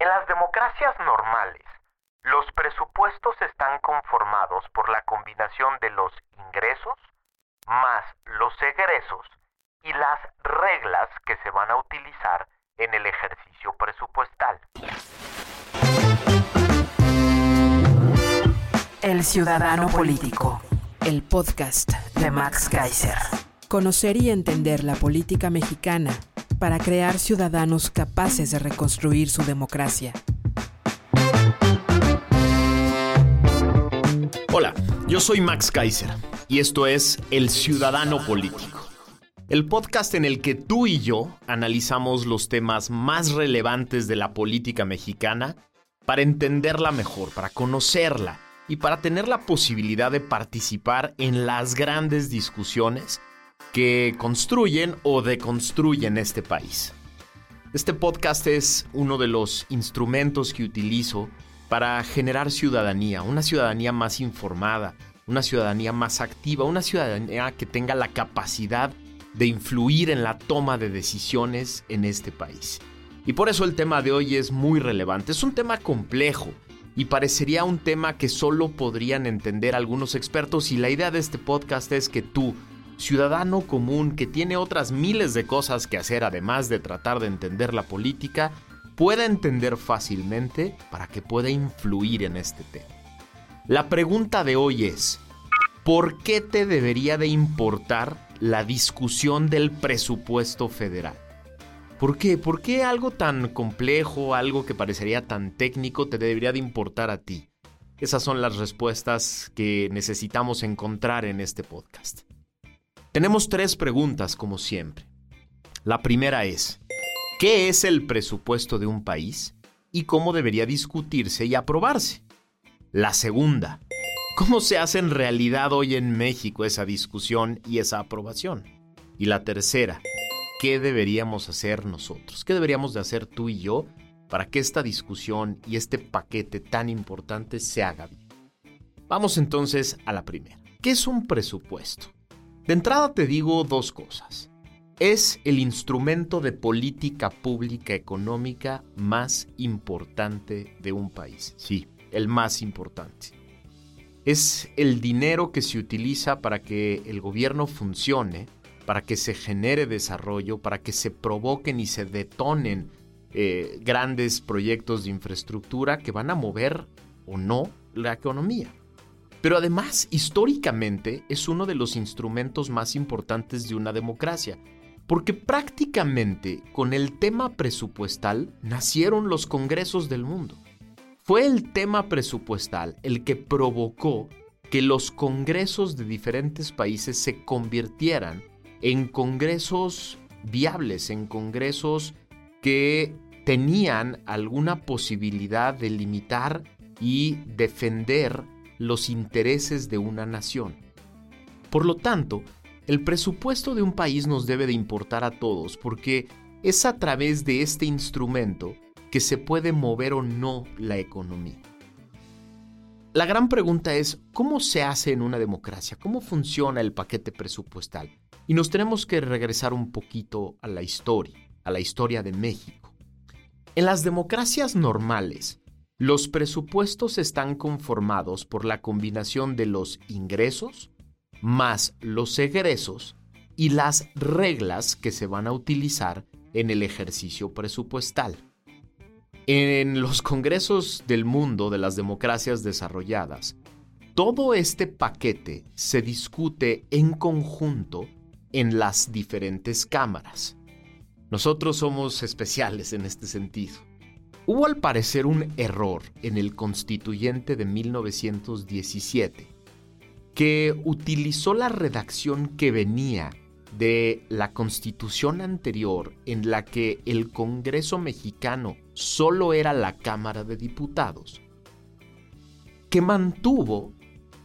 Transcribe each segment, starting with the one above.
En las democracias normales, los presupuestos están conformados por la combinación de los ingresos más los egresos y las reglas que se van a utilizar en el ejercicio presupuestal. El Ciudadano Político, el podcast de Max Kaiser. Conocer y entender la política mexicana para crear ciudadanos capaces de reconstruir su democracia. Hola, yo soy Max Kaiser y esto es El Ciudadano Político, el podcast en el que tú y yo analizamos los temas más relevantes de la política mexicana para entenderla mejor, para conocerla y para tener la posibilidad de participar en las grandes discusiones que construyen o deconstruyen este país. Este podcast es uno de los instrumentos que utilizo para generar ciudadanía, una ciudadanía más informada, una ciudadanía más activa, una ciudadanía que tenga la capacidad de influir en la toma de decisiones en este país. Y por eso el tema de hoy es muy relevante. Es un tema complejo y parecería un tema que solo podrían entender algunos expertos y la idea de este podcast es que tú, ciudadano común que tiene otras miles de cosas que hacer además de tratar de entender la política, pueda entender fácilmente para que pueda influir en este tema. La pregunta de hoy es, ¿por qué te debería de importar la discusión del presupuesto federal? ¿Por qué? ¿Por qué algo tan complejo, algo que parecería tan técnico te debería de importar a ti? Esas son las respuestas que necesitamos encontrar en este podcast. Tenemos tres preguntas como siempre. La primera es, ¿qué es el presupuesto de un país y cómo debería discutirse y aprobarse? La segunda, ¿cómo se hace en realidad hoy en México esa discusión y esa aprobación? Y la tercera, ¿qué deberíamos hacer nosotros? ¿Qué deberíamos de hacer tú y yo para que esta discusión y este paquete tan importante se haga bien? Vamos entonces a la primera. ¿Qué es un presupuesto? De entrada te digo dos cosas. Es el instrumento de política pública económica más importante de un país. Sí, el más importante. Es el dinero que se utiliza para que el gobierno funcione, para que se genere desarrollo, para que se provoquen y se detonen eh, grandes proyectos de infraestructura que van a mover o no la economía. Pero además, históricamente, es uno de los instrumentos más importantes de una democracia, porque prácticamente con el tema presupuestal nacieron los congresos del mundo. Fue el tema presupuestal el que provocó que los congresos de diferentes países se convirtieran en congresos viables, en congresos que tenían alguna posibilidad de limitar y defender los intereses de una nación. Por lo tanto, el presupuesto de un país nos debe de importar a todos porque es a través de este instrumento que se puede mover o no la economía. La gran pregunta es, ¿cómo se hace en una democracia? ¿Cómo funciona el paquete presupuestal? Y nos tenemos que regresar un poquito a la historia, a la historia de México. En las democracias normales, los presupuestos están conformados por la combinación de los ingresos más los egresos y las reglas que se van a utilizar en el ejercicio presupuestal. En los congresos del mundo de las democracias desarrolladas, todo este paquete se discute en conjunto en las diferentes cámaras. Nosotros somos especiales en este sentido. Hubo al parecer un error en el constituyente de 1917 que utilizó la redacción que venía de la constitución anterior en la que el Congreso mexicano solo era la Cámara de Diputados, que mantuvo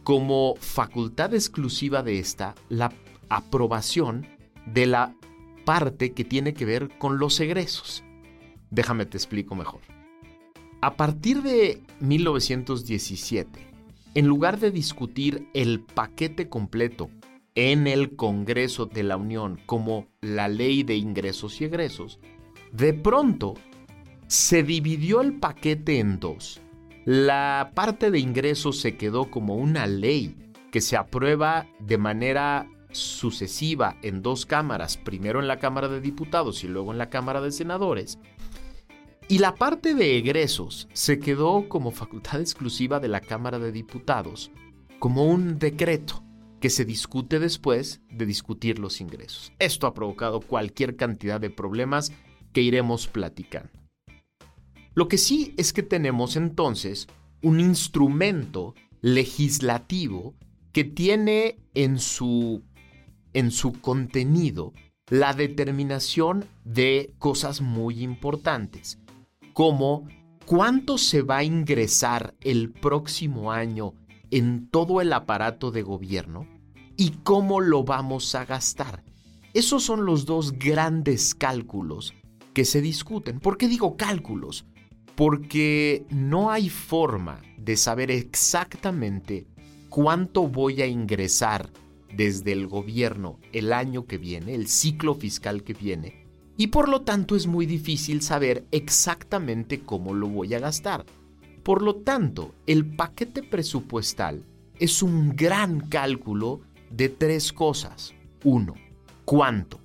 como facultad exclusiva de esta la aprobación de la parte que tiene que ver con los egresos. Déjame te explico mejor. A partir de 1917, en lugar de discutir el paquete completo en el Congreso de la Unión como la ley de ingresos y egresos, de pronto se dividió el paquete en dos. La parte de ingresos se quedó como una ley que se aprueba de manera sucesiva en dos cámaras, primero en la Cámara de Diputados y luego en la Cámara de Senadores. Y la parte de egresos se quedó como facultad exclusiva de la Cámara de Diputados, como un decreto que se discute después de discutir los ingresos. Esto ha provocado cualquier cantidad de problemas que iremos platicando. Lo que sí es que tenemos entonces un instrumento legislativo que tiene en su en su contenido la determinación de cosas muy importantes, como cuánto se va a ingresar el próximo año en todo el aparato de gobierno y cómo lo vamos a gastar. Esos son los dos grandes cálculos que se discuten. ¿Por qué digo cálculos? Porque no hay forma de saber exactamente cuánto voy a ingresar desde el gobierno el año que viene, el ciclo fiscal que viene, y por lo tanto es muy difícil saber exactamente cómo lo voy a gastar. Por lo tanto, el paquete presupuestal es un gran cálculo de tres cosas. Uno, ¿cuánto?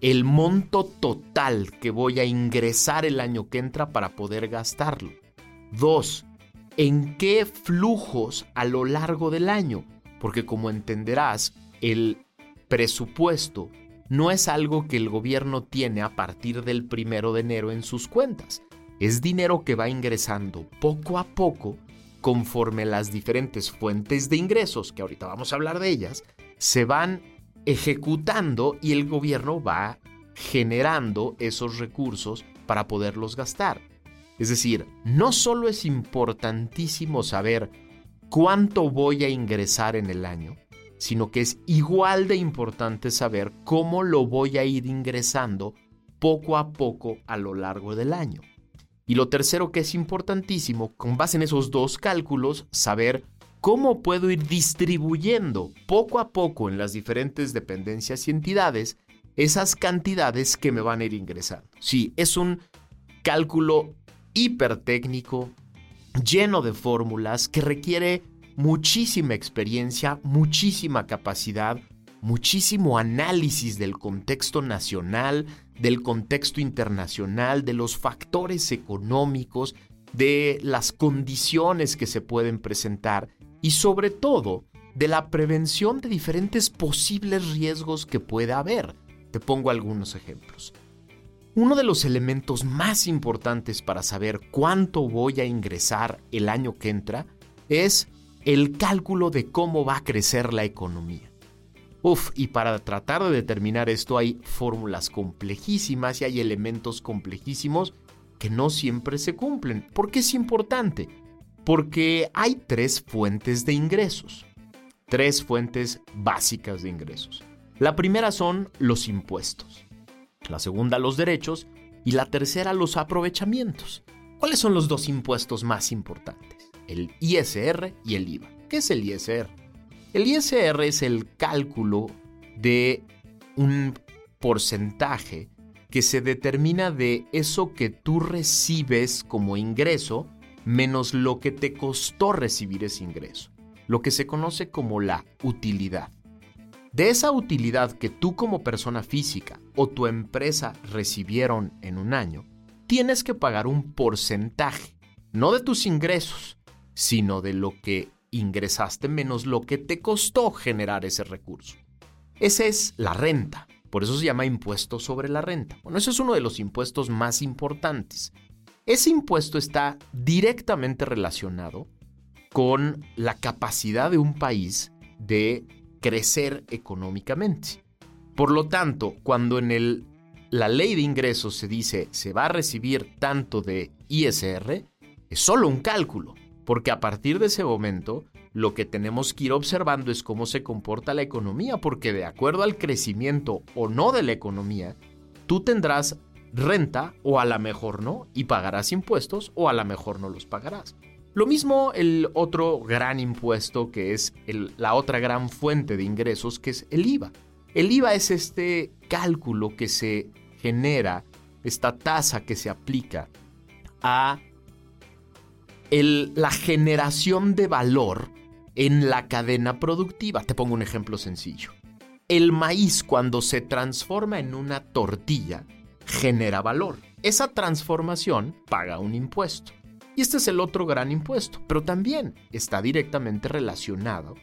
El monto total que voy a ingresar el año que entra para poder gastarlo. Dos, ¿en qué flujos a lo largo del año? Porque como entenderás, el presupuesto no es algo que el gobierno tiene a partir del primero de enero en sus cuentas. Es dinero que va ingresando poco a poco conforme las diferentes fuentes de ingresos, que ahorita vamos a hablar de ellas, se van ejecutando y el gobierno va generando esos recursos para poderlos gastar. Es decir, no solo es importantísimo saber cuánto voy a ingresar en el año, sino que es igual de importante saber cómo lo voy a ir ingresando poco a poco a lo largo del año. Y lo tercero que es importantísimo, con base en esos dos cálculos, saber cómo puedo ir distribuyendo poco a poco en las diferentes dependencias y entidades esas cantidades que me van a ir ingresando. Sí, es un cálculo hipertécnico, lleno de fórmulas, que requiere muchísima experiencia, muchísima capacidad, muchísimo análisis del contexto nacional, del contexto internacional, de los factores económicos, de las condiciones que se pueden presentar y sobre todo de la prevención de diferentes posibles riesgos que pueda haber. Te pongo algunos ejemplos. Uno de los elementos más importantes para saber cuánto voy a ingresar el año que entra es el cálculo de cómo va a crecer la economía. Uf, y para tratar de determinar esto hay fórmulas complejísimas y hay elementos complejísimos que no siempre se cumplen. ¿Por qué es importante? Porque hay tres fuentes de ingresos. Tres fuentes básicas de ingresos. La primera son los impuestos. La segunda los derechos y la tercera los aprovechamientos. ¿Cuáles son los dos impuestos más importantes? El ISR y el IVA. ¿Qué es el ISR? El ISR es el cálculo de un porcentaje que se determina de eso que tú recibes como ingreso menos lo que te costó recibir ese ingreso, lo que se conoce como la utilidad. De esa utilidad que tú como persona física o tu empresa recibieron en un año, tienes que pagar un porcentaje, no de tus ingresos, sino de lo que ingresaste menos lo que te costó generar ese recurso. Esa es la renta, por eso se llama impuesto sobre la renta. Bueno, ese es uno de los impuestos más importantes. Ese impuesto está directamente relacionado con la capacidad de un país de crecer económicamente. Por lo tanto, cuando en el, la ley de ingresos se dice se va a recibir tanto de ISR, es solo un cálculo, porque a partir de ese momento lo que tenemos que ir observando es cómo se comporta la economía, porque de acuerdo al crecimiento o no de la economía, tú tendrás renta o a la mejor no, y pagarás impuestos o a la mejor no los pagarás. Lo mismo el otro gran impuesto que es la otra gran fuente de ingresos que es el IVA. El IVA es este cálculo que se genera, esta tasa que se aplica a la generación de valor en la cadena productiva. Te pongo un ejemplo sencillo. El maíz cuando se transforma en una tortilla genera valor. Esa transformación paga un impuesto. Y este es el otro gran impuesto, pero también está directamente relacionado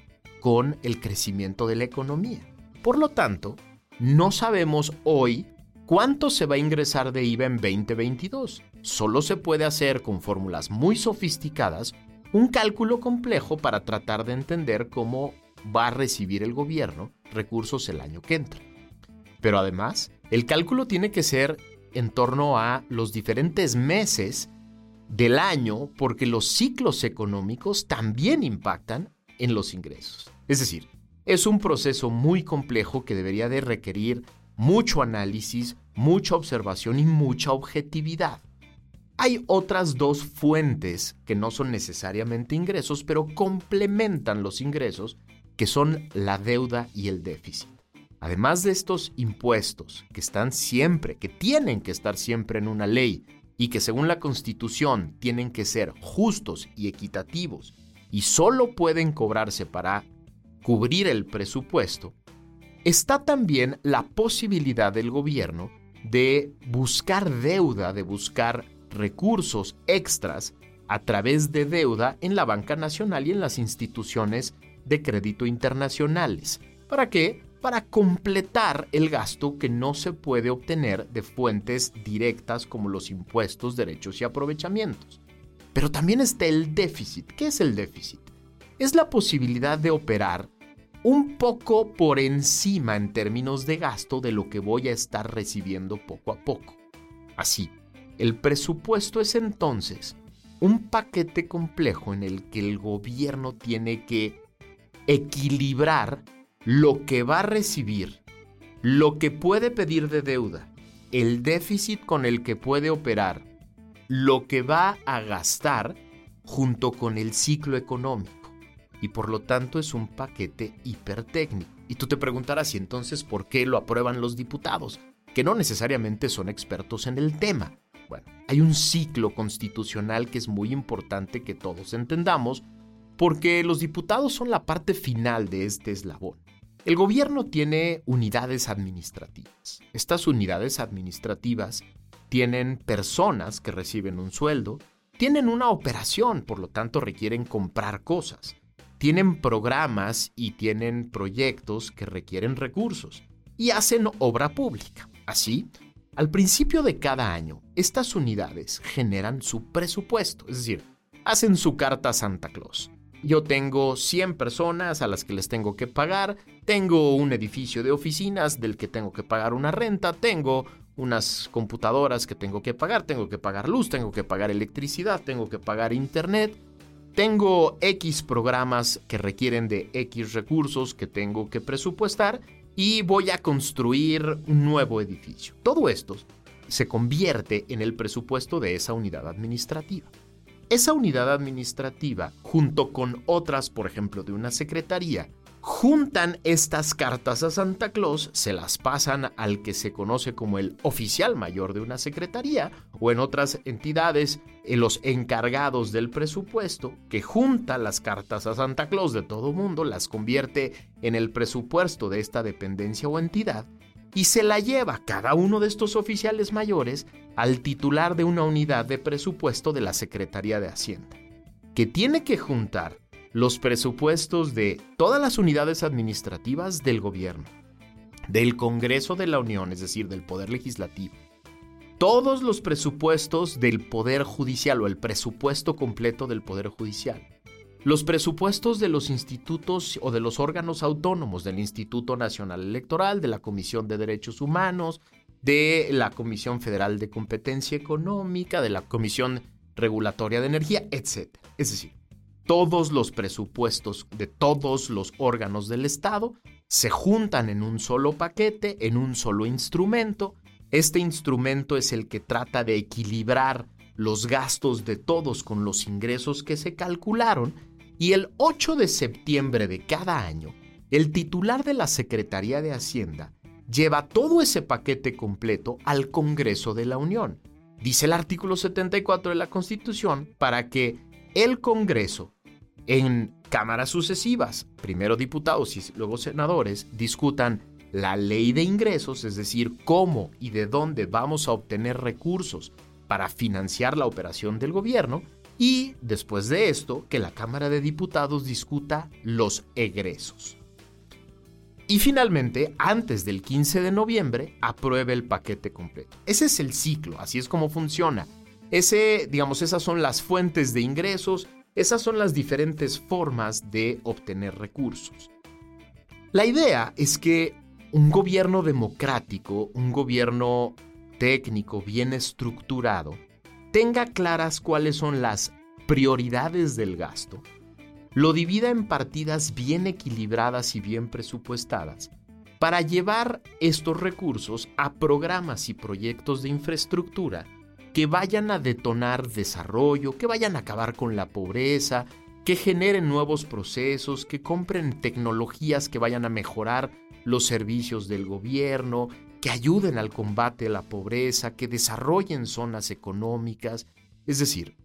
con el crecimiento de la economía. Por lo tanto, no sabemos hoy cuánto se va a ingresar de IVA en 2022. Solo se puede hacer con fórmulas muy sofisticadas un cálculo complejo para tratar de entender cómo va a recibir el gobierno recursos el año que entra. Pero además, el cálculo tiene que ser en torno a los diferentes meses del año porque los ciclos económicos también impactan en los ingresos. Es decir, es un proceso muy complejo que debería de requerir mucho análisis, mucha observación y mucha objetividad. Hay otras dos fuentes que no son necesariamente ingresos, pero complementan los ingresos, que son la deuda y el déficit. Además de estos impuestos que están siempre, que tienen que estar siempre en una ley y que según la Constitución tienen que ser justos y equitativos y solo pueden cobrarse para cubrir el presupuesto, está también la posibilidad del gobierno de buscar deuda, de buscar recursos extras a través de deuda en la banca nacional y en las instituciones de crédito internacionales. ¿Para qué? Para completar el gasto que no se puede obtener de fuentes directas como los impuestos, derechos y aprovechamientos. Pero también está el déficit. ¿Qué es el déficit? Es la posibilidad de operar un poco por encima en términos de gasto de lo que voy a estar recibiendo poco a poco. Así, el presupuesto es entonces un paquete complejo en el que el gobierno tiene que equilibrar lo que va a recibir, lo que puede pedir de deuda, el déficit con el que puede operar, lo que va a gastar junto con el ciclo económico. Y por lo tanto es un paquete hipertécnico. Y tú te preguntarás, ¿y entonces por qué lo aprueban los diputados? Que no necesariamente son expertos en el tema. Hay un ciclo constitucional que es muy importante que todos entendamos, porque los diputados son la parte final de este eslabón. El gobierno tiene unidades administrativas. Estas unidades administrativas tienen personas que reciben un sueldo, tienen una operación, por lo tanto requieren comprar cosas, tienen programas y tienen proyectos que requieren recursos y hacen obra pública. Así, al principio de cada año, estas unidades generan su presupuesto, es decir, hacen su carta a Santa Claus. Yo tengo 100 personas a las que les tengo que pagar, tengo un edificio de oficinas del que tengo que pagar una renta, tengo unas computadoras que tengo que pagar, tengo que pagar luz, tengo que pagar electricidad, tengo que pagar internet, tengo X programas que requieren de X recursos que tengo que presupuestar y voy a construir un nuevo edificio. Todo esto se convierte en el presupuesto de esa unidad administrativa. Esa unidad administrativa, junto con otras, por ejemplo, de una secretaría, juntan estas cartas a Santa Claus, se las pasan al que se conoce como el oficial mayor de una secretaría o en otras entidades, en los encargados del presupuesto, que junta las cartas a Santa Claus de todo mundo, las convierte en el presupuesto de esta dependencia o entidad y se la lleva cada uno de estos oficiales mayores al titular de una unidad de presupuesto de la Secretaría de Hacienda, que tiene que juntar los presupuestos de todas las unidades administrativas del gobierno, del Congreso de la Unión, es decir, del Poder Legislativo, todos los presupuestos del Poder Judicial o el presupuesto completo del Poder Judicial, los presupuestos de los institutos o de los órganos autónomos del Instituto Nacional Electoral, de la Comisión de Derechos Humanos, de la Comisión Federal de Competencia Económica, de la Comisión Regulatoria de Energía, etc. Es decir, todos los presupuestos de todos los órganos del Estado se juntan en un solo paquete, en un solo instrumento. Este instrumento es el que trata de equilibrar los gastos de todos con los ingresos que se calcularon y el 8 de septiembre de cada año, el titular de la Secretaría de Hacienda lleva todo ese paquete completo al Congreso de la Unión. Dice el artículo 74 de la Constitución para que el Congreso, en cámaras sucesivas, primero diputados y luego senadores, discutan la ley de ingresos, es decir, cómo y de dónde vamos a obtener recursos para financiar la operación del gobierno, y después de esto que la Cámara de Diputados discuta los egresos. Y finalmente, antes del 15 de noviembre, apruebe el paquete completo. Ese es el ciclo, así es como funciona. Ese, digamos, esas son las fuentes de ingresos, esas son las diferentes formas de obtener recursos. La idea es que un gobierno democrático, un gobierno técnico bien estructurado, tenga claras cuáles son las prioridades del gasto, lo divida en partidas bien equilibradas y bien presupuestadas para llevar estos recursos a programas y proyectos de infraestructura que vayan a detonar desarrollo, que vayan a acabar con la pobreza, que generen nuevos procesos, que compren tecnologías que vayan a mejorar los servicios del gobierno, que ayuden al combate a la pobreza, que desarrollen zonas económicas. Es decir,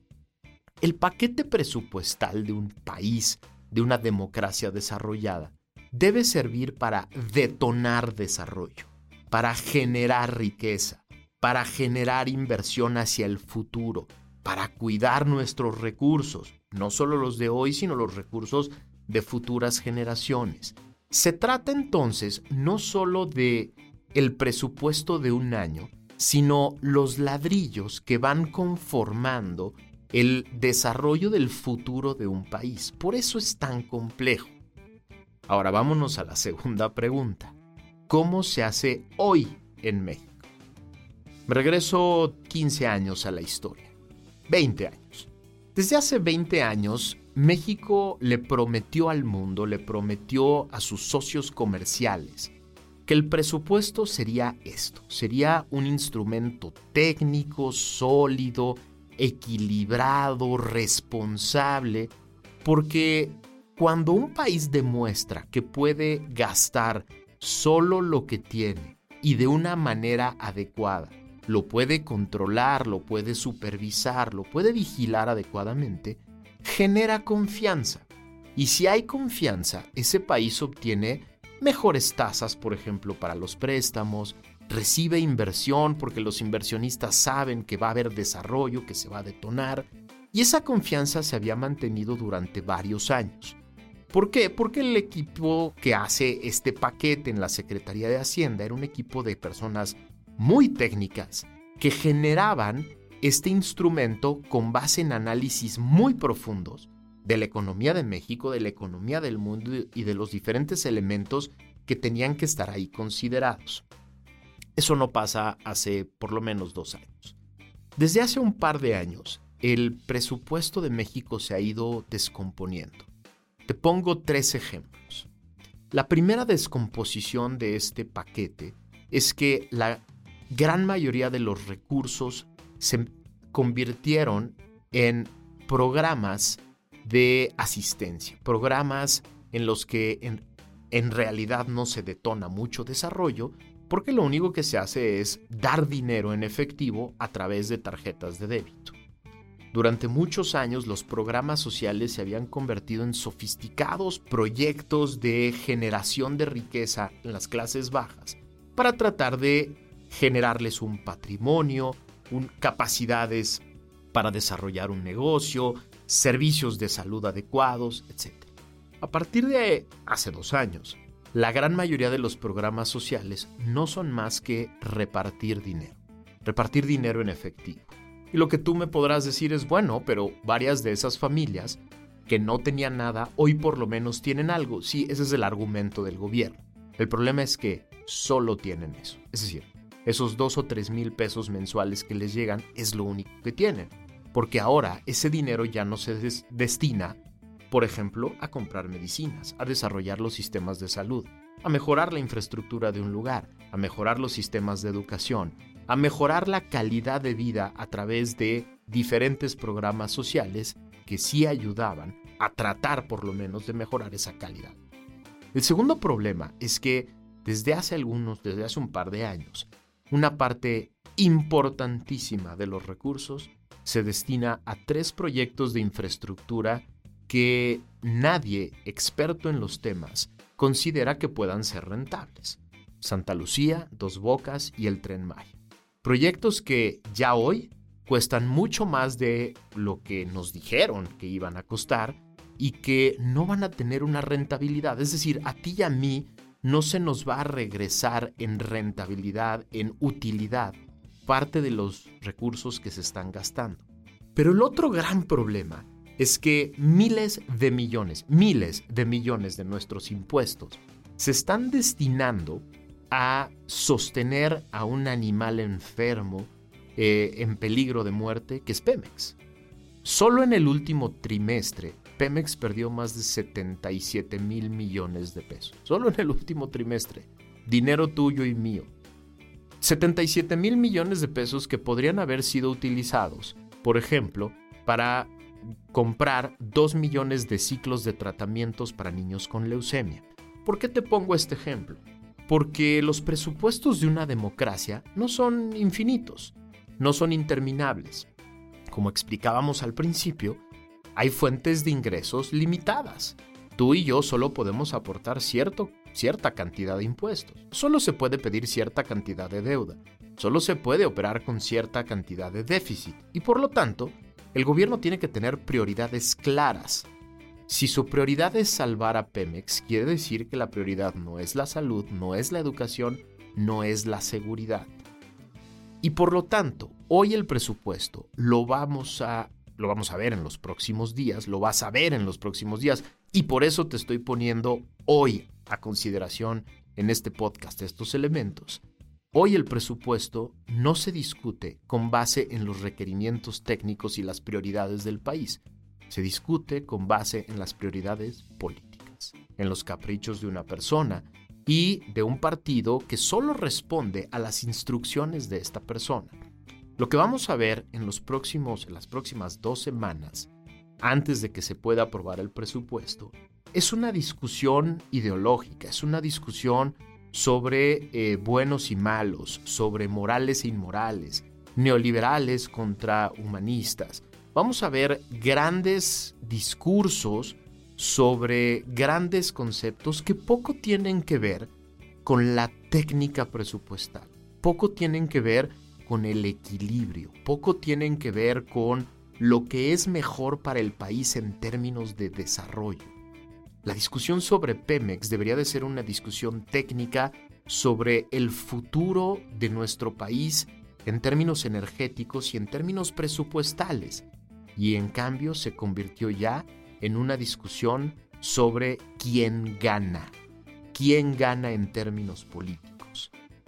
el paquete presupuestal de un país, de una democracia desarrollada, debe servir para detonar desarrollo, para generar riqueza, para generar inversión hacia el futuro, para cuidar nuestros recursos, no solo los de hoy, sino los recursos de futuras generaciones. Se trata entonces no solo de el presupuesto de un año, sino los ladrillos que van conformando el desarrollo del futuro de un país. Por eso es tan complejo. Ahora vámonos a la segunda pregunta. ¿Cómo se hace hoy en México? Me regreso 15 años a la historia. 20 años. Desde hace 20 años, México le prometió al mundo, le prometió a sus socios comerciales, que el presupuesto sería esto, sería un instrumento técnico, sólido, equilibrado, responsable, porque cuando un país demuestra que puede gastar solo lo que tiene y de una manera adecuada, lo puede controlar, lo puede supervisar, lo puede vigilar adecuadamente, genera confianza. Y si hay confianza, ese país obtiene mejores tasas, por ejemplo, para los préstamos, recibe inversión porque los inversionistas saben que va a haber desarrollo, que se va a detonar, y esa confianza se había mantenido durante varios años. ¿Por qué? Porque el equipo que hace este paquete en la Secretaría de Hacienda era un equipo de personas muy técnicas que generaban este instrumento con base en análisis muy profundos de la economía de México, de la economía del mundo y de los diferentes elementos que tenían que estar ahí considerados. Eso no pasa hace por lo menos dos años. Desde hace un par de años, el presupuesto de México se ha ido descomponiendo. Te pongo tres ejemplos. La primera descomposición de este paquete es que la gran mayoría de los recursos se convirtieron en programas de asistencia, programas en los que en, realidad no se detona mucho desarrollo, porque lo único que se hace es dar dinero en efectivo a través de tarjetas de débito. Durante muchos años los programas sociales se habían convertido en sofisticados proyectos de generación de riqueza en las clases bajas para tratar de generarles un patrimonio, un, capacidades para desarrollar un negocio, servicios de salud adecuados, etc. A partir de hace dos años, la gran mayoría de los programas sociales no son más que repartir dinero, repartir dinero en efectivo. Y lo que tú me podrás decir es, bueno, pero varias de esas familias que no tenían nada, hoy por lo menos tienen algo. Sí, ese es el argumento del gobierno. El problema es que solo tienen eso. Es decir, esos dos o tres mil pesos mensuales que les llegan es lo único que tienen. Porque ahora ese dinero ya no se destina, por ejemplo, a comprar medicinas, a desarrollar los sistemas de salud, a mejorar la infraestructura de un lugar, a mejorar los sistemas de educación, a mejorar la calidad de vida a través de diferentes programas sociales que sí ayudaban a tratar por lo menos de mejorar esa calidad. El segundo problema es que desde hace algunos, desde hace un par de años, una parte importantísima de los recursos se destina a tres proyectos de infraestructura que nadie experto en los temas considera que puedan ser rentables. Santa Lucía, Dos Bocas y el Tren Maya. Proyectos que ya hoy cuestan mucho más de lo que nos dijeron que iban a costar y que no van a tener una rentabilidad. Es decir, a ti y a mí no se nos va a regresar en rentabilidad, en utilidad, parte de los recursos que se están gastando. Pero el otro gran problema es que miles de millones, miles de millones de nuestros impuestos se están destinando a sostener a un animal enfermo eh, en peligro de muerte, que es Pemex. Solo en el último trimestre, Pemex perdió más de 77 mil millones de pesos. Solo en el último trimestre. Dinero tuyo y mío. 77 mil millones de pesos que podrían haber sido utilizados, por ejemplo, para comprar 2 millones de ciclos de tratamientos para niños con leucemia. ¿Por qué te pongo este ejemplo? Porque los presupuestos de una democracia no son infinitos, no son interminables. Como explicábamos al principio, hay fuentes de ingresos limitadas. Tú y yo solo podemos aportar cierta cantidad de impuestos. Solo se puede pedir cierta cantidad de deuda. Solo se puede operar con cierta cantidad de déficit. Y por lo tanto, el gobierno tiene que tener prioridades claras. Si su prioridad es salvar a Pemex, quiere decir que la prioridad no es la salud, no es la educación, no es la seguridad. Y por lo tanto, hoy el presupuesto lo vamos a lo vamos a ver en los próximos días, lo vas a ver en los próximos días. Y por eso te estoy poniendo hoy a consideración en este podcast estos elementos. Hoy el presupuesto no se discute con base en los requerimientos técnicos y las prioridades del país, se discute con base en las prioridades políticas, en los caprichos de una persona y de un partido que solo responde a las instrucciones de esta persona. Lo que vamos a ver en, las próximas dos semanas, antes de que se pueda aprobar el presupuesto, es una discusión ideológica, es una discusión sobre eh, buenos y malos, sobre morales e inmorales, neoliberales contra humanistas. Vamos a ver grandes discursos sobre grandes conceptos que poco tienen que ver con la técnica presupuestal, poco tienen que ver con el equilibrio, poco tienen que ver con lo que es mejor para el país en términos de desarrollo. La discusión sobre Pemex debería de ser una discusión técnica sobre el futuro de nuestro país en términos energéticos y en términos presupuestales. Y en cambio se convirtió ya en una discusión sobre quién gana, quién gana en términos políticos.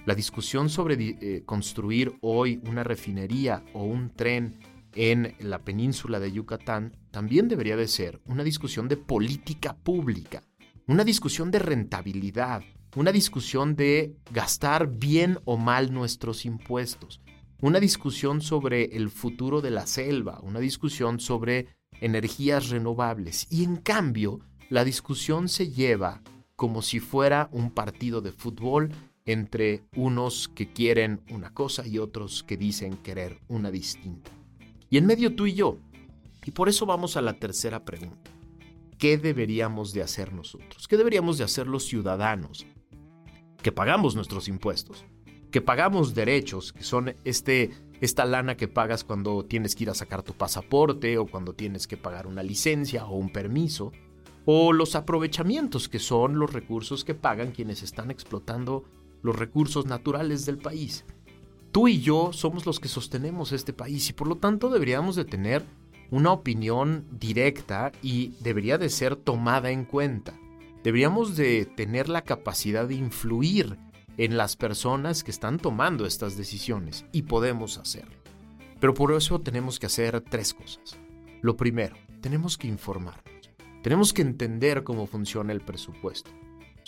La discusión sobre eh, construir hoy una refinería o un tren en la península de Yucatán también debería de ser una discusión de política pública, una discusión de rentabilidad, una discusión de gastar bien o mal nuestros impuestos, una discusión sobre el futuro de la selva, una discusión sobre energías renovables. Y en cambio, la discusión se lleva como si fuera un partido de fútbol entre unos que quieren una cosa y otros que dicen querer una distinta. Y en medio tú y yo. Y por eso vamos a la tercera pregunta. ¿Qué deberíamos de hacer nosotros? ¿Qué deberíamos de hacer los ciudadanos que pagamos nuestros impuestos? Que pagamos derechos, que son este, esta lana que pagas cuando tienes que ir a sacar tu pasaporte o cuando tienes que pagar una licencia o un permiso, o los aprovechamientos que son los recursos que pagan quienes están explotando los recursos naturales del país. Tú y yo somos los que sostenemos este país y por lo tanto deberíamos de tener una opinión directa y debería de ser tomada en cuenta. Deberíamos de tener la capacidad de influir en las personas que están tomando estas decisiones y podemos hacerlo. Pero por eso tenemos que hacer tres cosas. Lo primero, tenemos que informarnos. Tenemos que entender cómo funciona el presupuesto.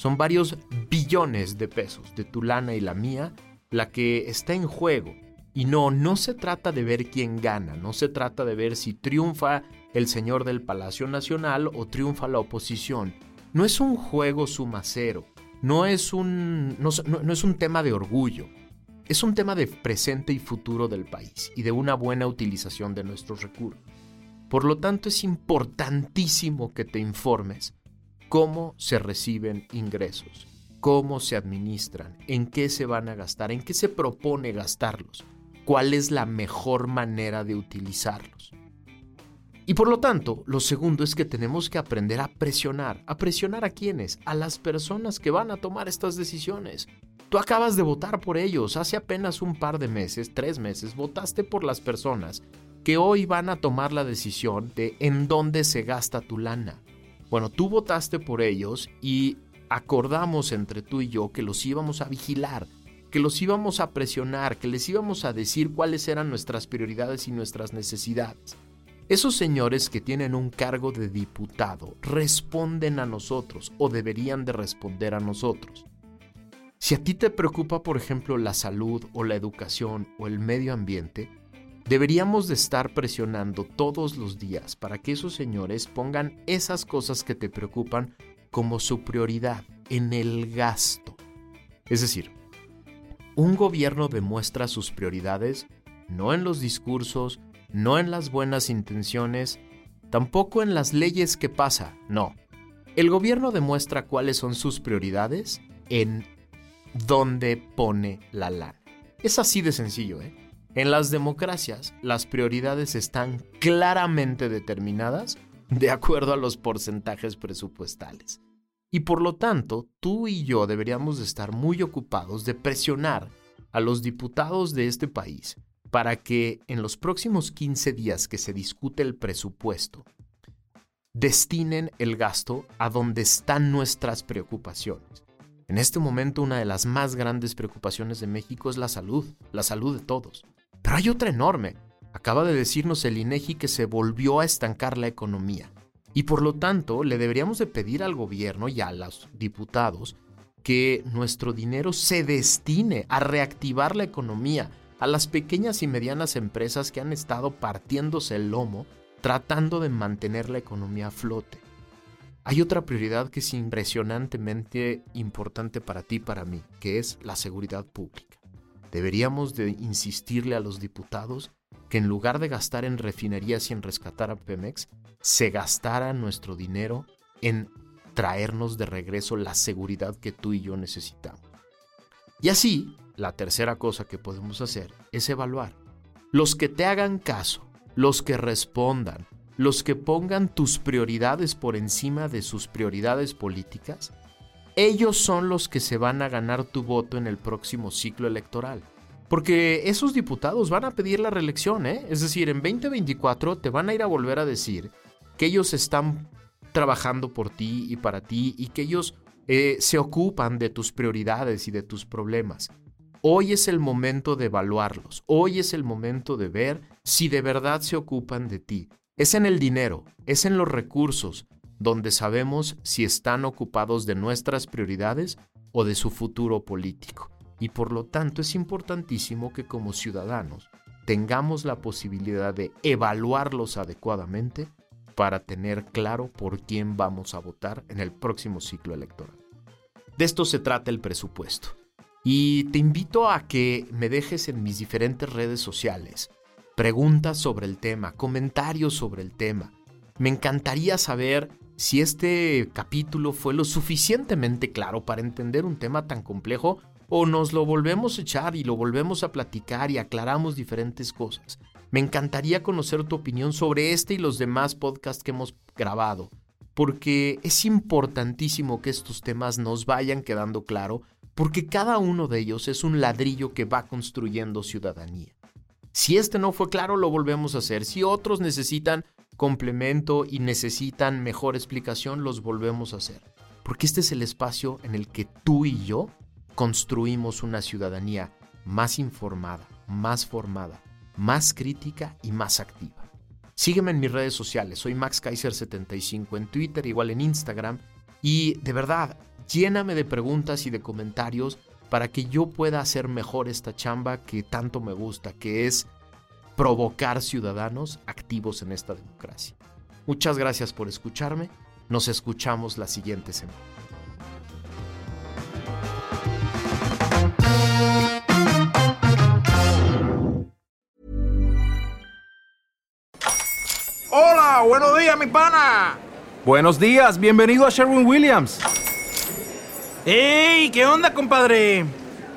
Son varios billones de pesos de tu lana y la mía la que está en juego. Y no, no se trata de ver quién gana, no se trata de ver si triunfa el señor del Palacio Nacional o triunfa la oposición. No es un juego suma cero, no es un, no es un tema de orgullo, es un tema de presente y futuro del país y de una buena utilización de nuestros recursos. Por lo tanto, es importantísimo que te informes cómo se reciben ingresos, cómo se administran, en qué se van a gastar, en qué se propone gastarlos, cuál es la mejor manera de utilizarlos. Y por lo tanto, lo segundo es que tenemos que aprender a presionar. ¿A presionar a quiénes? A las personas que van a tomar estas decisiones. Tú acabas de votar por ellos. Hace apenas un par de meses, tres meses, votaste por las personas que hoy van a tomar la decisión de en dónde se gasta tu lana. Bueno, tú votaste por ellos y acordamos entre tú y yo que los íbamos a vigilar, que los íbamos a presionar, que les íbamos a decir cuáles eran nuestras prioridades y nuestras necesidades. Esos señores que tienen un cargo de diputado responden a nosotros o deberían de responder a nosotros. Si a ti te preocupa, por ejemplo, la salud o la educación o el medio ambiente, Deberíamos de estar presionando todos los días para que esos señores pongan esas cosas que te preocupan como su prioridad en el gasto. Es decir, un gobierno demuestra sus prioridades no en los discursos, no en las buenas intenciones, tampoco en las leyes que pasa, no. El gobierno demuestra cuáles son sus prioridades en dónde pone la lana. Es así de sencillo, ¿eh? En las democracias, las prioridades están claramente determinadas de acuerdo a los porcentajes presupuestales. Y por lo tanto, tú y yo deberíamos estar muy ocupados de presionar a los diputados de este país para que en los próximos 15 días que se discute el presupuesto, destinen el gasto a donde están nuestras preocupaciones. En este momento una de las más grandes preocupaciones de México es la salud, la salud de todos. Pero hay otra enorme. Acaba de decirnos el INEGI que se volvió a estancar la economía. Y por lo tanto, le deberíamos de pedir al gobierno y a los diputados que nuestro dinero se destine a reactivar la economía, a las pequeñas y medianas empresas que han estado partiéndose el lomo tratando de mantener la economía a flote. Hay otra prioridad que es impresionantemente importante para ti y para mí, que es la seguridad pública. Deberíamos de insistirle a los diputados que en lugar de gastar en refinerías y en rescatar a Pemex, se gastara nuestro dinero en traernos de regreso la seguridad que tú y yo necesitamos. Y así, la tercera cosa que podemos hacer es evaluar. Los que te hagan caso, los que respondan, los que pongan tus prioridades por encima de sus prioridades políticas, ellos son los que se van a ganar tu voto en el próximo ciclo electoral. Porque esos diputados van a pedir la reelección, ¿eh? Es decir, en 2024 te van a ir a volver a decir que ellos están trabajando por ti y para ti y que ellos eh, se ocupan de tus prioridades y de tus problemas. Hoy es el momento de evaluarlos, hoy es el momento de ver si de verdad se ocupan de ti. Es en el dinero, es en los recursos, donde sabemos si están ocupados de nuestras prioridades o de su futuro político. Y por lo tanto es importantísimo que como ciudadanos tengamos la posibilidad de evaluarlos adecuadamente para tener claro por quién vamos a votar en el próximo ciclo electoral. De esto se trata el presupuesto. Y te invito a que me dejes en mis diferentes redes sociales preguntas sobre el tema, comentarios sobre el tema. Me encantaría saber si este capítulo fue lo suficientemente claro para entender un tema tan complejo o nos lo volvemos a echar y lo volvemos a platicar y aclaramos diferentes cosas. Me encantaría conocer tu opinión sobre este y los demás podcasts que hemos grabado, porque es importantísimo que estos temas nos vayan quedando claro, porque cada uno de ellos es un ladrillo que va construyendo ciudadanía. Si este no fue claro, lo volvemos a hacer. Si otros necesitan complemento y necesitan mejor explicación, los volvemos a hacer. Porque este es el espacio en el que tú y yo construimos una ciudadanía más informada, más formada, más crítica y más activa. Sígueme en mis redes sociales, soy Max Kaiser75 en Twitter, igual en Instagram, y de verdad, lléname de preguntas y de comentarios para que yo pueda hacer mejor esta chamba que tanto me gusta, que es provocar ciudadanos activos en esta democracia. Muchas gracias por escucharme, nos escuchamos la siguiente semana. Hola, buenos días, mi pana. Buenos días, bienvenido a Sherwin Williams. ¡Ey! ¿Qué onda, compadre?